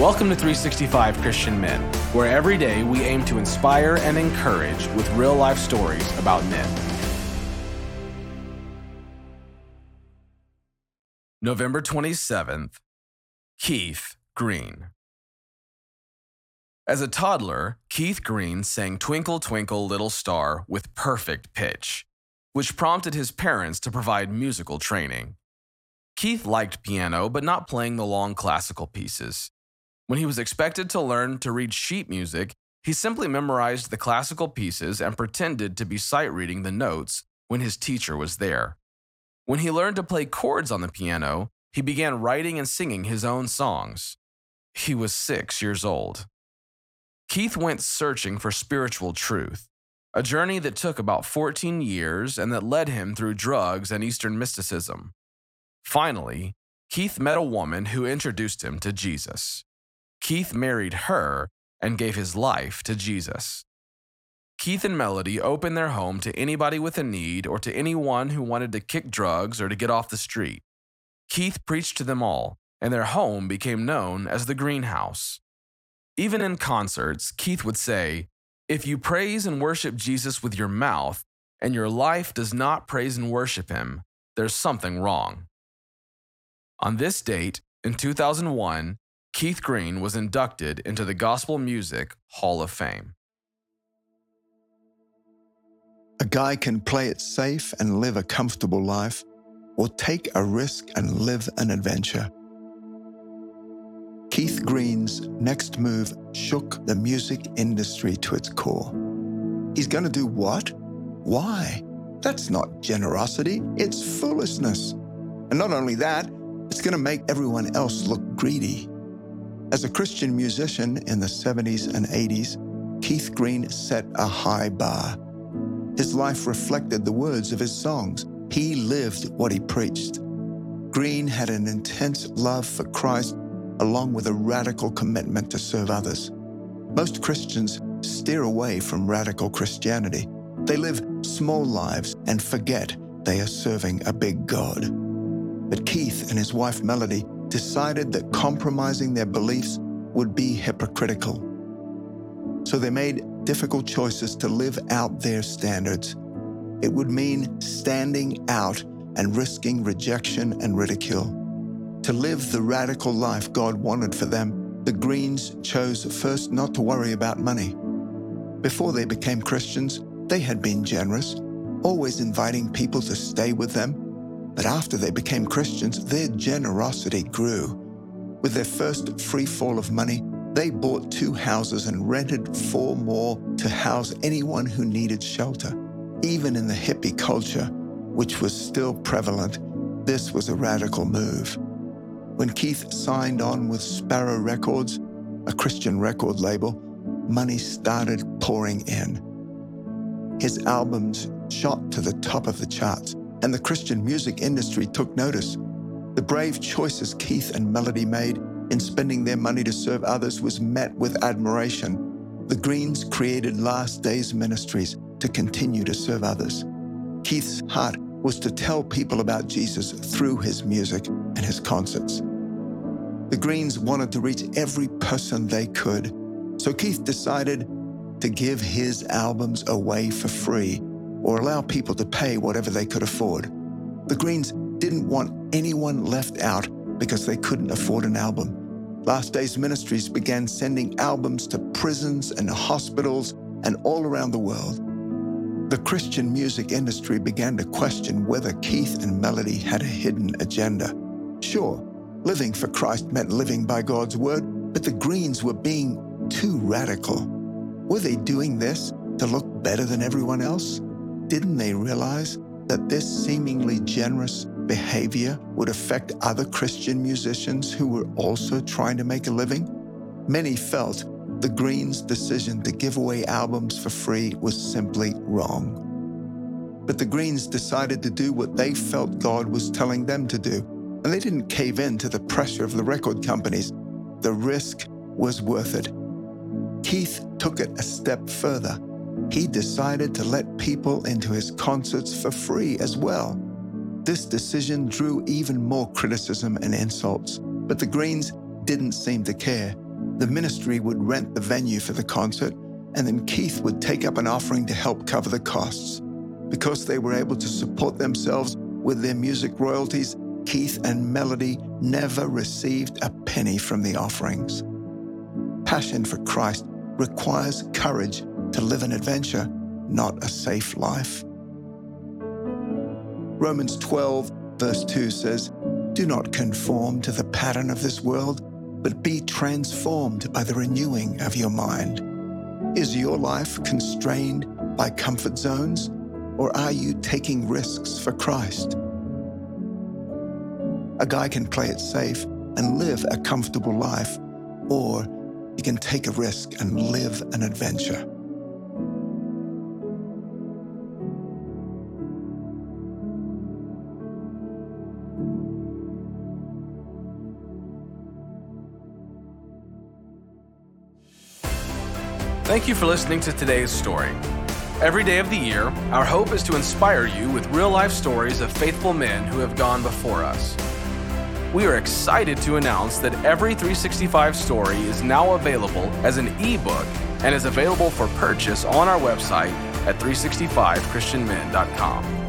Welcome to 365 Christian Men, where every day we aim to inspire and encourage with real life stories about men. November 27th, Keith Green. As a toddler, Keith Green sang Twinkle, Twinkle, Little Star with perfect pitch, which prompted his parents to provide musical training. Keith liked piano, but not playing the long classical pieces. When he was expected to learn to read sheet music, he simply memorized the classical pieces and pretended to be sight reading the notes when his teacher was there. When he learned to play chords on the piano, he began writing and singing his own songs. He was six years old. Keith went searching for spiritual truth, a journey that took about 14 years and that led him through drugs and Eastern mysticism. Finally, Keith met a woman who introduced him to Jesus. Keith married her and gave his life to Jesus. Keith and Melody opened their home to anybody with a need or to anyone who wanted to kick drugs or to get off the street. Keith preached to them all, and their home became known as the Greenhouse. Even in concerts, Keith would say, If you praise and worship Jesus with your mouth, and your life does not praise and worship him, there's something wrong. On this date, in 2001, Keith Green was inducted into the Gospel Music Hall of Fame. A guy can play it safe and live a comfortable life, or take a risk and live an adventure. Keith Green's next move shook the music industry to its core. He's going to do what? Why? That's not generosity, it's foolishness. And not only that, it's going to make everyone else look greedy. As a Christian musician in the 70s and 80s, Keith Green set a high bar. His life reflected the words of his songs. He lived what he preached. Green had an intense love for Christ along with a radical commitment to serve others. Most Christians steer away from radical Christianity. They live small lives and forget they are serving a big God. But Keith and his wife Melody decided that compromising their beliefs would be hypocritical. So they made difficult choices to live out their standards. It would mean standing out and risking rejection and ridicule. To live the radical life God wanted for them, the Greens chose first not to worry about money. Before they became Christians, they had been generous, always inviting people to stay with them. But after they became Christians, their generosity grew. With their first free fall of money, they bought two houses and rented four more to house anyone who needed shelter. Even in the hippie culture, which was still prevalent, this was a radical move. When Keith signed on with Sparrow Records, a Christian record label, money started pouring in. His albums shot to the top of the charts, and the Christian music industry took notice. The brave choices Keith and Melody made in spending their money to serve others was met with admiration. The Greens created Last Days Ministries to continue to serve others. Keith's heart was to tell people about Jesus through his music and his concerts. The Greens wanted to reach every person they could, so Keith decided to give his albums away for free or allow people to pay whatever they could afford. The Greens didn't want anyone left out because they couldn't afford an album. Last Days Ministries began sending albums to prisons and hospitals and all around the world. The Christian music industry began to question whether Keith and Melody had a hidden agenda. Sure, Living for Christ meant living by God's word, but the Greens were being too radical. Were they doing this to look better than everyone else? Didn't they realize that this seemingly generous behavior would affect other Christian musicians who were also trying to make a living? Many felt the Greens' decision to give away albums for free was simply wrong. But the Greens decided to do what they felt God was telling them to do and they didn't cave in to the pressure of the record companies. The risk was worth it. Keith took it a step further. He decided to let people into his concerts for free as well. This decision drew even more criticism and insults, but the Greens didn't seem to care. The ministry would rent the venue for the concert, and then Keith would take up an offering to help cover the costs. Because they were able to support themselves with their music royalties, Keith and Melody never received a penny from the offerings. Passion for Christ requires courage to live an adventure, not a safe life. Romans 12, verse 2 says, Do not conform to the pattern of this world, but be transformed by the renewing of your mind. Is your life constrained by comfort zones, or are you taking risks for Christ? A guy can play it safe and live a comfortable life, or he can take a risk and live an adventure. Thank you for listening to today's story. Every day of the year, our hope is to inspire you with real life stories of faithful men who have gone before us. We are excited to announce that every 365 story is now available as an ebook and is available for purchase on our website at 365christianmen.com.